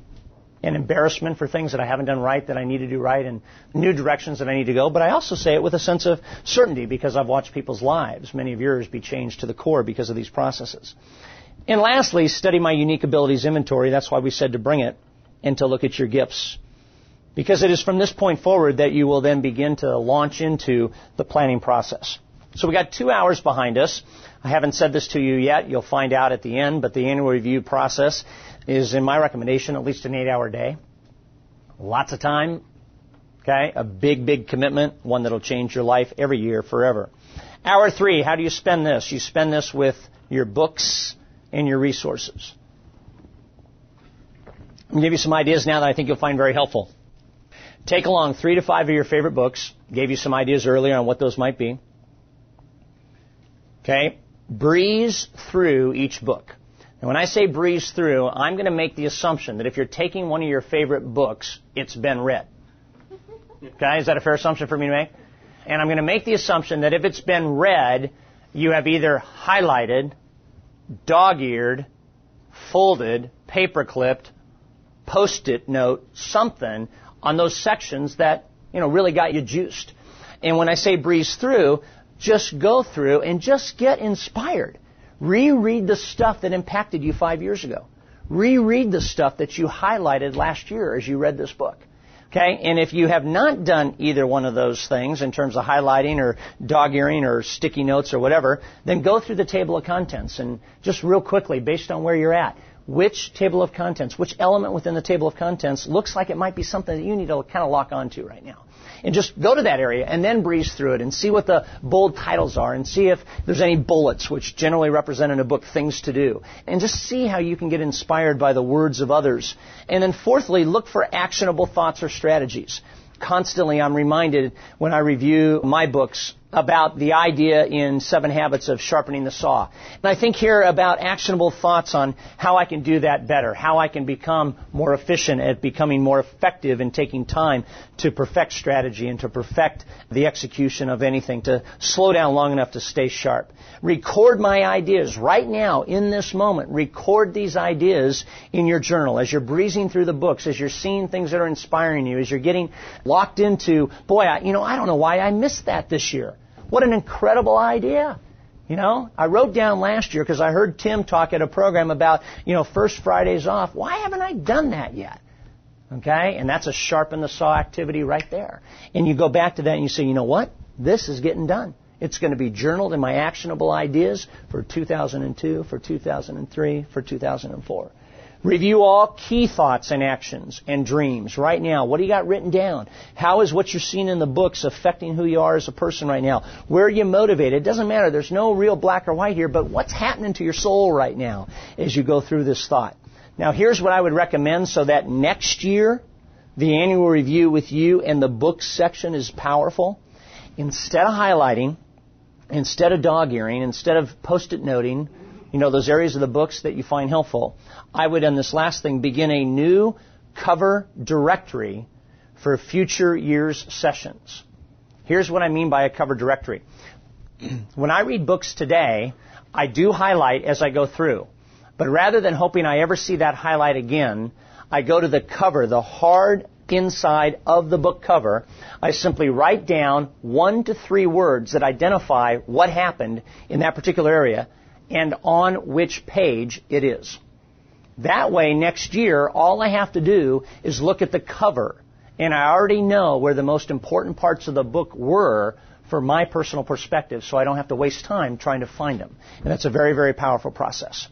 and embarrassment for things that I haven't done right that I need to do right and new directions that I need to go. But I also say it with a sense of certainty because I've watched people's lives, many of yours, be changed to the core because of these processes. And lastly, study my unique abilities inventory. That's why we said to bring it and to look at your gifts. Because it is from this point forward that you will then begin to launch into the planning process. So we got two hours behind us. I haven't said this to you yet. You'll find out at the end, but the annual review process is, in my recommendation, at least an eight hour day. Lots of time. Okay. A big, big commitment. One that'll change your life every year forever. Hour three. How do you spend this? You spend this with your books and your resources. To give you some ideas now that I think you'll find very helpful. Take along three to five of your favorite books. Gave you some ideas earlier on what those might be. Okay? Breeze through each book. And when I say breeze through, I'm going to make the assumption that if you're taking one of your favorite books, it's been read. Okay? Is that a fair assumption for me to make? And I'm going to make the assumption that if it's been read, you have either highlighted, dog-eared, folded, paper clipped, post-it note, something on those sections that, you know, really got you juiced. And when I say breeze through, just go through and just get inspired. Reread the stuff that impacted you five years ago. Reread the stuff that you highlighted last year as you read this book. Okay? And if you have not done either one of those things in terms of highlighting or dog earing or sticky notes or whatever, then go through the table of contents and just real quickly, based on where you're at, which table of contents, which element within the table of contents looks like it might be something that you need to kind of lock onto right now and just go to that area and then breeze through it and see what the bold titles are and see if there's any bullets, which generally represent in a book things to do. And just see how you can get inspired by the words of others. And then fourthly, look for actionable thoughts or strategies. Constantly, I'm reminded when I review my books about the idea in Seven Habits of Sharpening the Saw. And I think here about actionable thoughts on how I can do that better, how I can become more efficient at becoming more effective in taking time to perfect strategy and to perfect the execution of anything, to slow down long enough to stay sharp. Record my ideas right now in this moment. Record these ideas in your journal as you're breezing through the books, as you're seeing things that are inspiring you, as you're getting locked into, boy, I, you know, I don't know why I missed that this year. What an incredible idea. You know, I wrote down last year because I heard Tim talk at a program about, you know, first Fridays off. Why haven't I done that yet? Okay? And that's a sharpen the saw activity right there. And you go back to that and you say, you know what? This is getting done. It's going to be journaled in my actionable ideas for 2002, for 2003, for 2004. Review all key thoughts and actions and dreams right now. What do you got written down? How is what you're seeing in the books affecting who you are as a person right now? Where are you motivated? It doesn't matter. There's no real black or white here, but what's happening to your soul right now as you go through this thought? Now, here's what I would recommend so that next year, the annual review with you and the books section is powerful. Instead of highlighting, instead of dog earing, instead of post-it noting, you know, those areas of the books that you find helpful, I would, on this last thing, begin a new cover directory for future year's sessions. Here's what I mean by a cover directory. when I read books today, I do highlight as I go through. But rather than hoping I ever see that highlight again, I go to the cover, the hard inside of the book cover. I simply write down one to three words that identify what happened in that particular area and on which page it is. That way, next year, all I have to do is look at the cover, and I already know where the most important parts of the book were for my personal perspective, so I don't have to waste time trying to find them. And that's a very, very powerful process.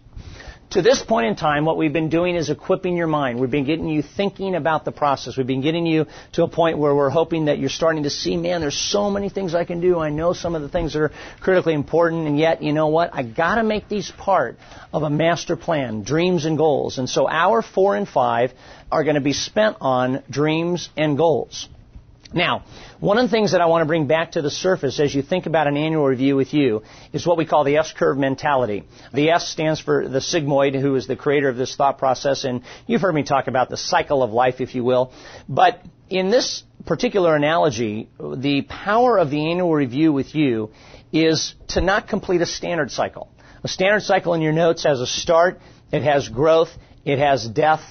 To this point in time, what we've been doing is equipping your mind. We've been getting you thinking about the process. We've been getting you to a point where we're hoping that you're starting to see, man, there's so many things I can do. I know some of the things that are critically important, and yet, you know what? I gotta make these part of a master plan, dreams and goals. And so hour four and five are gonna be spent on dreams and goals. Now, one of the things that I want to bring back to the surface as you think about an annual review with you is what we call the S-curve mentality. The S stands for the sigmoid, who is the creator of this thought process, and you've heard me talk about the cycle of life, if you will. But in this particular analogy, the power of the annual review with you is to not complete a standard cycle. A standard cycle in your notes has a start, it has growth, it has death,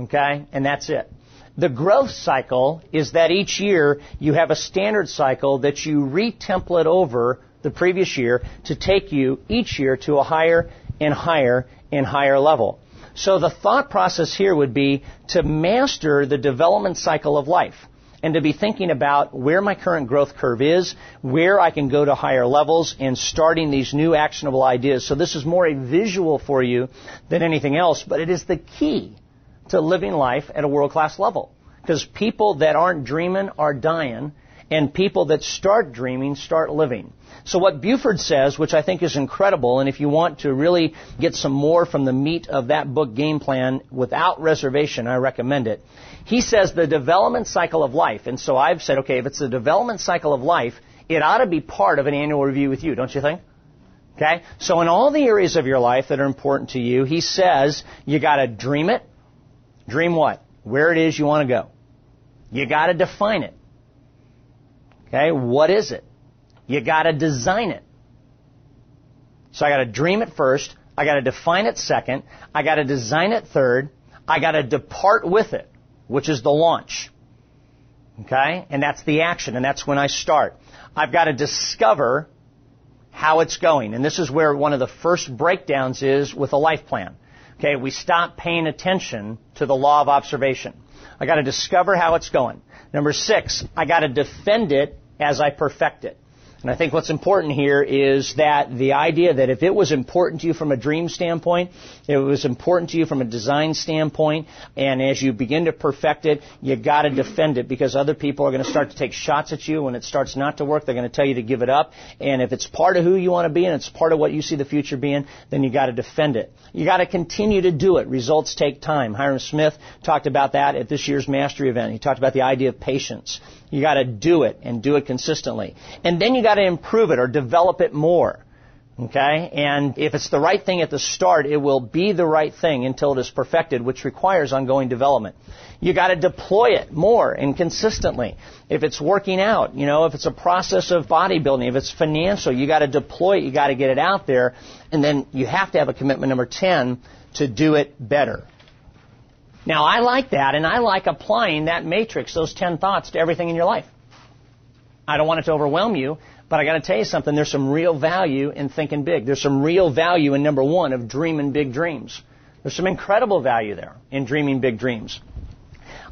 Okay? And that's it. The growth cycle is that each year you have a standard cycle that you retemplate over the previous year to take you each year to a higher and higher and higher level. So the thought process here would be to master the development cycle of life and to be thinking about where my current growth curve is, where I can go to higher levels, and starting these new actionable ideas. So this is more a visual for you than anything else, but it is the key to living life at a world class level. Because people that aren't dreaming are dying, and people that start dreaming start living. So what Buford says, which I think is incredible, and if you want to really get some more from the meat of that book game plan without reservation, I recommend it. He says the development cycle of life, and so I've said, okay, if it's the development cycle of life, it ought to be part of an annual review with you, don't you think? Okay? So in all the areas of your life that are important to you, he says you gotta dream it. Dream what? Where it is you want to go. You gotta define it. Okay? What is it? You gotta design it. So I gotta dream it first. I gotta define it second. I gotta design it third. I gotta depart with it, which is the launch. Okay? And that's the action, and that's when I start. I've got to discover how it's going. And this is where one of the first breakdowns is with a life plan. Okay, we stop paying attention to the law of observation. I got to discover how it's going. Number six, I got to defend it as I perfect it. And I think what's important here is that the idea that if it was important to you from a dream standpoint, it was important to you from a design standpoint, and as you begin to perfect it, you gotta defend it because other people are gonna start to take shots at you when it starts not to work. They're gonna tell you to give it up. And if it's part of who you want to be and it's part of what you see the future being, then you gotta defend it. You gotta continue to do it. Results take time. Hyrum Smith talked about that at this year's mastery event. He talked about the idea of patience. You got to do it and do it consistently. And then you got to improve it or develop it more. Okay? And if it's the right thing at the start, it will be the right thing until it is perfected, which requires ongoing development. You got to deploy it more and consistently. If it's working out, you know, if it's a process of bodybuilding, if it's financial, you got to deploy it, you got to get it out there, and then you have to have a commitment number 10 to do it better. Now, I like that, and I like applying that matrix, those 10 thoughts, to everything in your life. I don't want it to overwhelm you, but I got to tell you something. There's some real value in thinking big. There's some real value in number one of dreaming big dreams. There's some incredible value there in dreaming big dreams.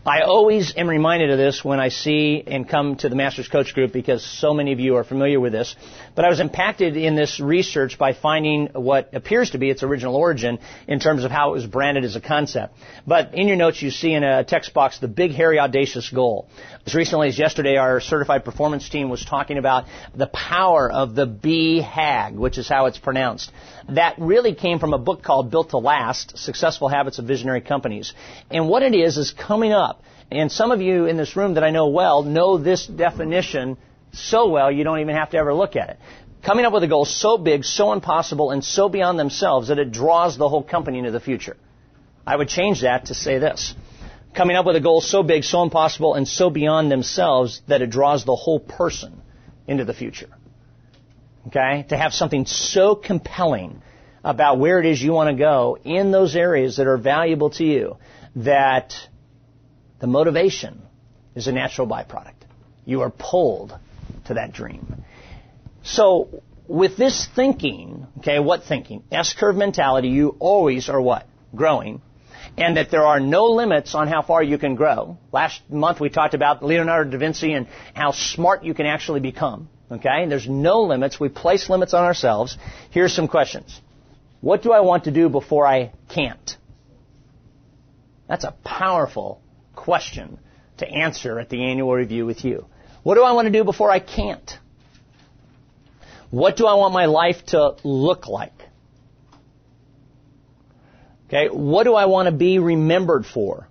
I always am reminded of this when I see and come to the Masters Coach Group because so many of you are familiar with this. But I was impacted in this research by finding what appears to be its original origin in terms of how it was branded as a concept. But in your notes, you see in a text box the big, hairy, audacious goal. As recently as yesterday, our certified performance team was talking about the power of the BHAG, which is how it's pronounced. That really came from a book called Built to Last, Successful Habits of Visionary Companies. And what it is, is coming up. And some of you in this room that I know well know this definition so well you don't even have to ever look at it. Coming up with a goal so big, so impossible, and so beyond themselves that it draws the whole company into the future. I would change that to say this coming up with a goal so big, so impossible, and so beyond themselves that it draws the whole person into the future. Okay? To have something so compelling about where it is you want to go in those areas that are valuable to you that the motivation is a natural byproduct. You are pulled to that dream. So, with this thinking, okay, what thinking? S curve mentality, you always are what? Growing and that there are no limits on how far you can grow. Last month we talked about Leonardo da Vinci and how smart you can actually become. Okay? There's no limits. We place limits on ourselves. Here's some questions. What do I want to do before I can't? That's a powerful question to answer at the annual review with you. What do I want to do before I can't? What do I want my life to look like? Okay, what do I want to be remembered for?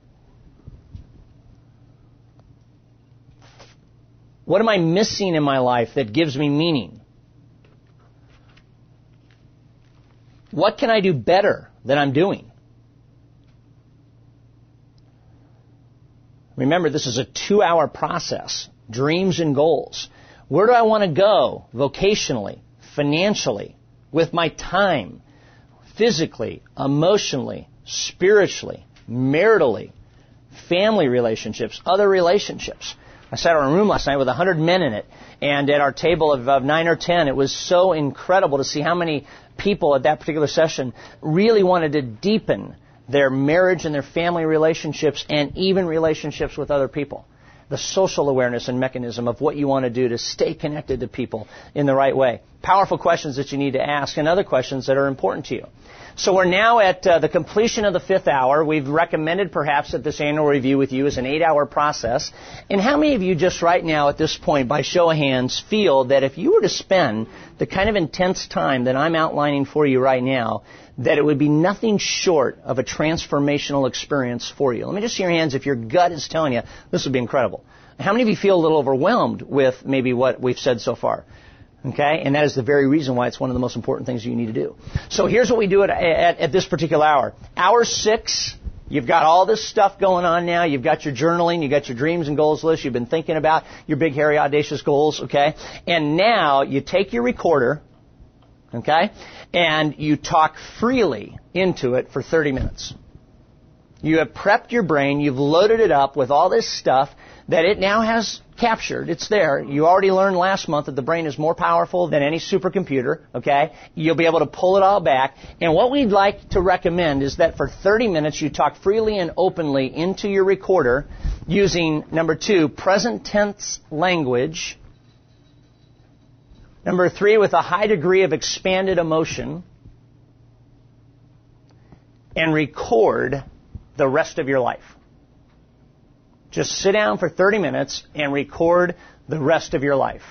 What am I missing in my life that gives me meaning? What can I do better than I'm doing? Remember, this is a two hour process. Dreams and goals. Where do I want to go vocationally, financially, with my time, physically, emotionally, spiritually, maritally, family relationships, other relationships. I sat in a room last night with 100 men in it, and at our table of, of 9 or 10, it was so incredible to see how many people at that particular session really wanted to deepen their marriage and their family relationships and even relationships with other people. The social awareness and mechanism of what you want to do to stay connected to people in the right way. Powerful questions that you need to ask and other questions that are important to you. So we're now at uh, the completion of the fifth hour. We've recommended perhaps that this annual review with you is an eight hour process. And how many of you just right now at this point, by show of hands, feel that if you were to spend the kind of intense time that I'm outlining for you right now, that it would be nothing short of a transformational experience for you? Let me just see your hands if your gut is telling you this would be incredible. How many of you feel a little overwhelmed with maybe what we've said so far? Okay? And that is the very reason why it's one of the most important things you need to do. So here's what we do at, at, at this particular hour. Hour six, You've got all this stuff going on now. You've got your journaling. You've got your dreams and goals list. You've been thinking about your big, hairy, audacious goals, okay? And now you take your recorder, okay? And you talk freely into it for 30 minutes. You have prepped your brain. You've loaded it up with all this stuff that it now has captured. It's there. You already learned last month that the brain is more powerful than any supercomputer, okay? You'll be able to pull it all back. And what we'd like to recommend is that for 30 minutes you talk freely and openly into your recorder using, number two, present tense language. Number three, with a high degree of expanded emotion. And record the rest of your life. Just sit down for 30 minutes and record the rest of your life.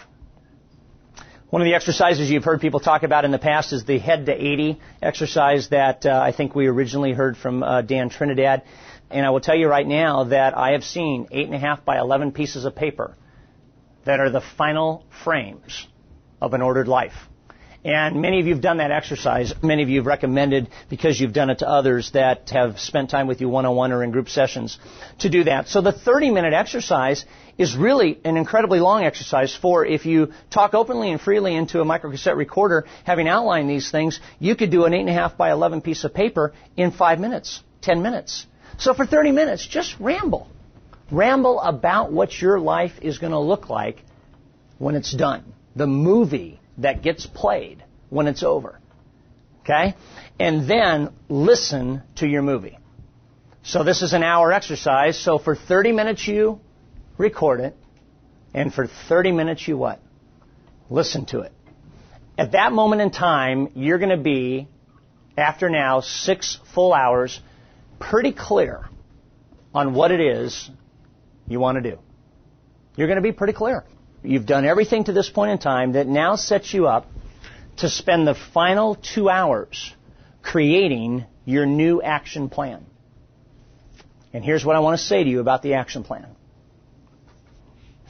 One of the exercises you've heard people talk about in the past is the head to 80 exercise that uh, I think we originally heard from uh, Dan Trinidad. And I will tell you right now that I have seen 8.5 by 11 pieces of paper that are the final frames of an ordered life. And many of you have done that exercise. Many of you have recommended, because you've done it to others that have spent time with you one-on-one or in group sessions, to do that. So the 30-minute exercise is really an incredibly long exercise for if you talk openly and freely into a microcassette recorder, having outlined these things, you could do an 8.5 by 11 piece of paper in 5 minutes, 10 minutes. So for 30 minutes, just ramble. Ramble about what your life is going to look like when it's done. The movie that gets played when it's over. Okay? And then listen to your movie. So this is an hour exercise. So for 30 minutes you record it. And for 30 minutes you what? Listen to it. At that moment in time, you're going to be, after now, six full hours, pretty clear on what it is you want to do. You're going to be pretty clear. You've done everything to this point in time that now sets you up to spend the final two hours creating your new action plan. And here's what I want to say to you about the action plan.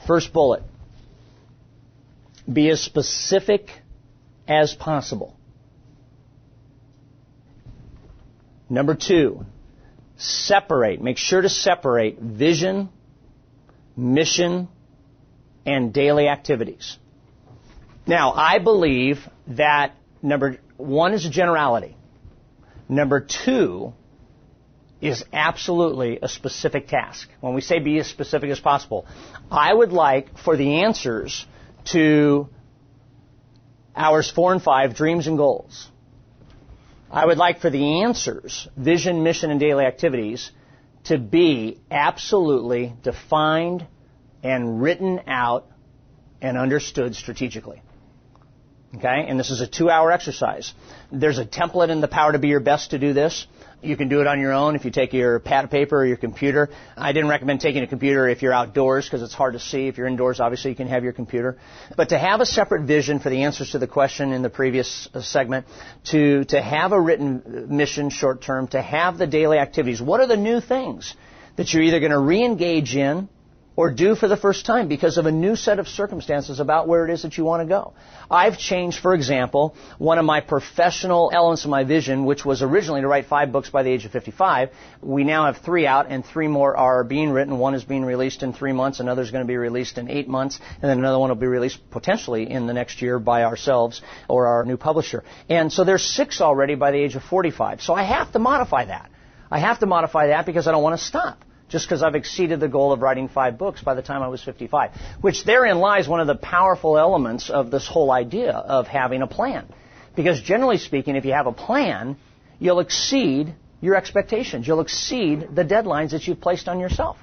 First bullet. Be as specific as possible. Number two, separate. Make sure to separate vision, mission, and daily activities. Now, I believe that number one is a generality. Number two is absolutely a specific task. When we say be as specific as possible, I would like for the answers to hours four and five, dreams and goals. I would like for the answers, vision, mission, and daily activities, to be absolutely defined and written out and understood strategically. Okay? And this is a two hour exercise. There's a template in the Power to Be Your Best to do this. You can do it on your own if you take your pad of paper or your computer. I didn't recommend taking a computer if you're outdoors because it's hard to see. If you're indoors, obviously you can have your computer. But to have a separate vision for the answers to the question in the previous uh, segment, to, to have a written mission short term, to have the daily activities. What are the new things that you're either going to re-engage in or do for the first time because of a new set of circumstances about where it is that you want to go. I've changed, for example, one of my professional elements of my vision, which was originally to write five books by the age of 55. We now have three out and three more are being written. One is being released in three months, another is going to be released in eight months, and then another one will be released potentially in the next year by ourselves or our new publisher. And so there's six already by the age of 45. So I have to modify that. I have to modify that because I don't want to stop just because I've exceeded the goal of writing five books by the time I was 55. Which therein lies one of the powerful elements of this whole idea of having a plan. Because generally speaking, if you have a plan, you'll exceed your expectations. You'll exceed the deadlines that you've placed on yourself.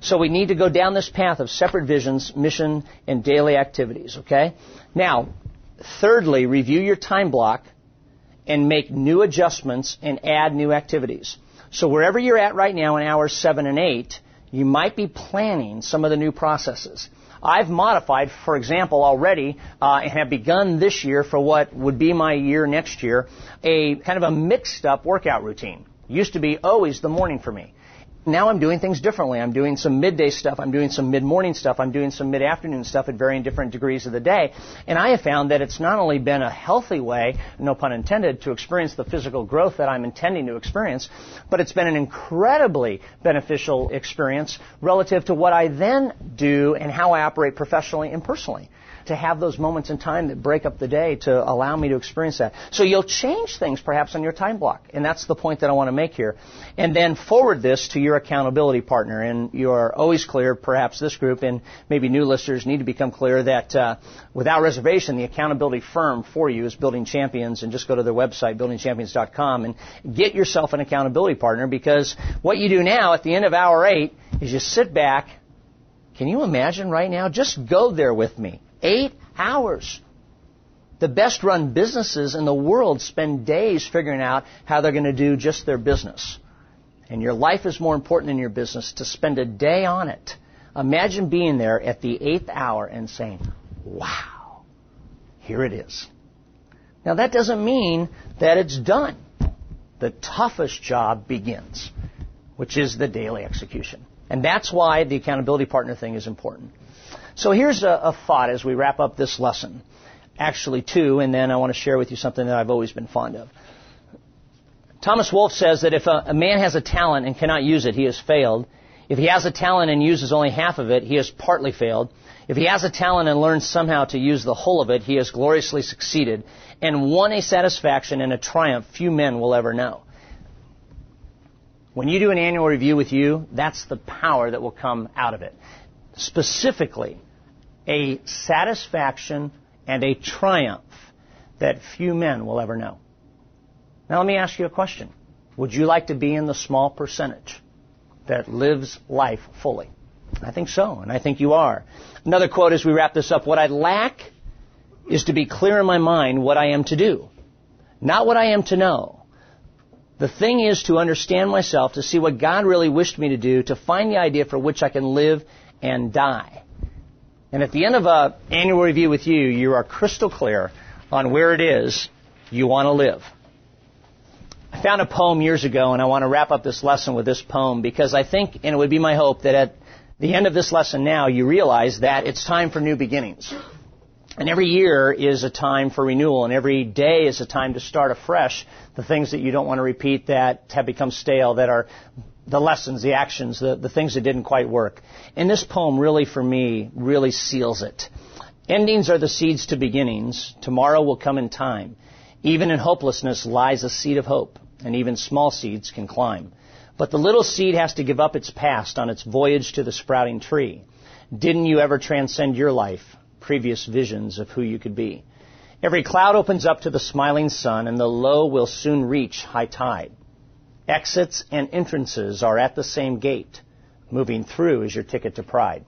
So we need to go down this path of separate visions, mission, and daily activities, okay? Now, thirdly, review your time block and make new adjustments and add new activities. So wherever you're at right now in hours 7 and 8, you might be planning some of the new processes. I've modified, for example, already, uh, and have begun this year for what would be my year next year, a kind of a mixed up workout routine. Used to be always the morning for me now I'm doing things differently. I'm doing some midday stuff. I'm doing some mid-morning stuff. I'm doing some mid-afternoon stuff at varying different degrees of the day. And I have found that it's not only been a healthy way, no pun intended, to experience the physical growth that I'm intending to experience, but it's been an incredibly beneficial experience relative to what I then do and how I operate professionally and personally to have those moments in time that break up the day to allow me to experience that. So you'll change things perhaps on your time block. And that's the point that I want to make here. And then forward this to your accountability partner. And you're always clear, perhaps this group and maybe new listeners need to become clear that uh, without reservation, the accountability firm for you is Building Champions. And just go to their website, buildingchampions.com, and get yourself an accountability partner because what you do now at the end of hour eight is you sit back. Can you imagine right now? Just go there with me. Eight hours. The best run businesses in the world spend days figuring out how they're going to do just their business. And your life is more important than your business to spend a day on it. Imagine being there at the eighth hour and saying, wow, here it is. Now that doesn't mean that it's done. The toughest job begins, which is the daily execution. And that's why the accountability partner thing is important. So here's a, a thought as we wrap up this lesson. Actually, two, and then I want to share with you something that I've always been fond of. Thomas Wolfe says that if a, a man has a talent and cannot use it, he has failed. If he has a talent and uses only half of it, he has partly failed. If he has a talent and learns somehow to use the whole of it, he has gloriously succeeded and won a satisfaction and a triumph few men will ever know. When you do an annual review with you, that's the power that will come out of it specifically a satisfaction and a triumph that few men will ever know. Now let me ask you a question. Would you like to be in the small percentage that lives life fully? I think so, and I think you are. Another quote as we wrap this up. What I lack is to be clear in my mind what I am to do, not what I am to know. The thing is to understand myself, to see what God really wished me to do, to find the idea for which I can live and die. And at the end of an annual review with you, you are crystal clear on where it is you want to live. I found a poem years ago, and I want to wrap up this lesson with this poem because I think, and it would be my hope, that at the end of this lesson now, you realize that it's time for new beginnings. And every year is a time for renewal, and every day is a time to start afresh the things that you don't want to repeat that have become stale, that are the lessons, the actions, the, the things that didn't quite work. And this poem really, for me, really seals it. Endings are the seeds to beginnings. Tomorrow will come in time. Even in hopelessness lies a seed of hope, and even small seeds can climb. But the little seed has to give up its past on its voyage to the sprouting tree. Didn't you ever transcend your life, previous visions of who you could be? Every cloud opens up to the smiling sun, and the low will soon reach high tide. Exits and entrances are at the same gate. Moving through is your ticket to pride.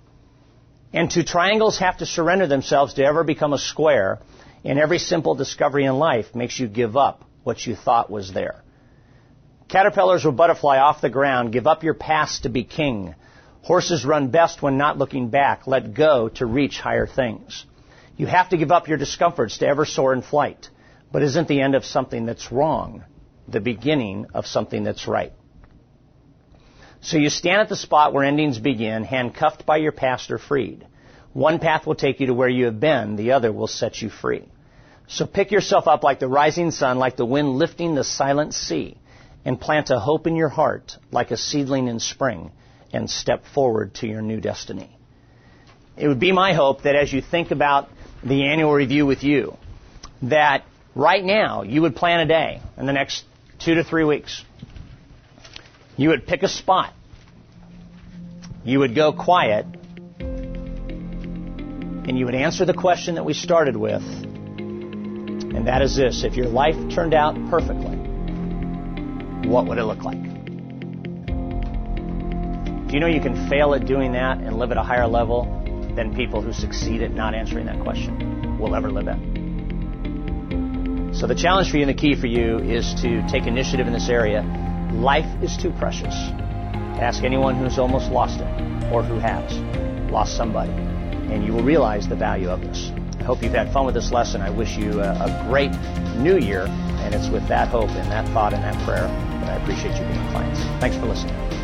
And two triangles have to surrender themselves to ever become a square, and every simple discovery in life makes you give up what you thought was there. Caterpillars will butterfly off the ground. Give up your past to be king. Horses run best when not looking back. Let go to reach higher things. You have to give up your discomforts to ever soar in flight. But isn't the end of something that's wrong the beginning of something that's right. So you stand at the spot where endings begin, handcuffed by your past or freed. One path will take you to where you have been, the other will set you free. So pick yourself up like the rising sun, like the wind lifting the silent sea, and plant a hope in your heart like a seedling in spring, and step forward to your new destiny. It would be my hope that as you think about the annual review with you, that right now you would plan a day in the next two to three weeks. You would pick a spot you would go quiet and you would answer the question that we started with, and that is this if your life turned out perfectly, what would it look like? Do you know you can fail at doing that and live at a higher level than people who succeed at not answering that question will ever live at? So the challenge for you and the key for you is to take initiative in this area. Life is too precious. Ask anyone who's almost lost it or who has lost somebody, and you will realize the value of this. I hope you've had fun with this lesson. I wish you a, a great new year, and it's with that hope and that thought and that prayer that I appreciate you being clients. Thanks for listening.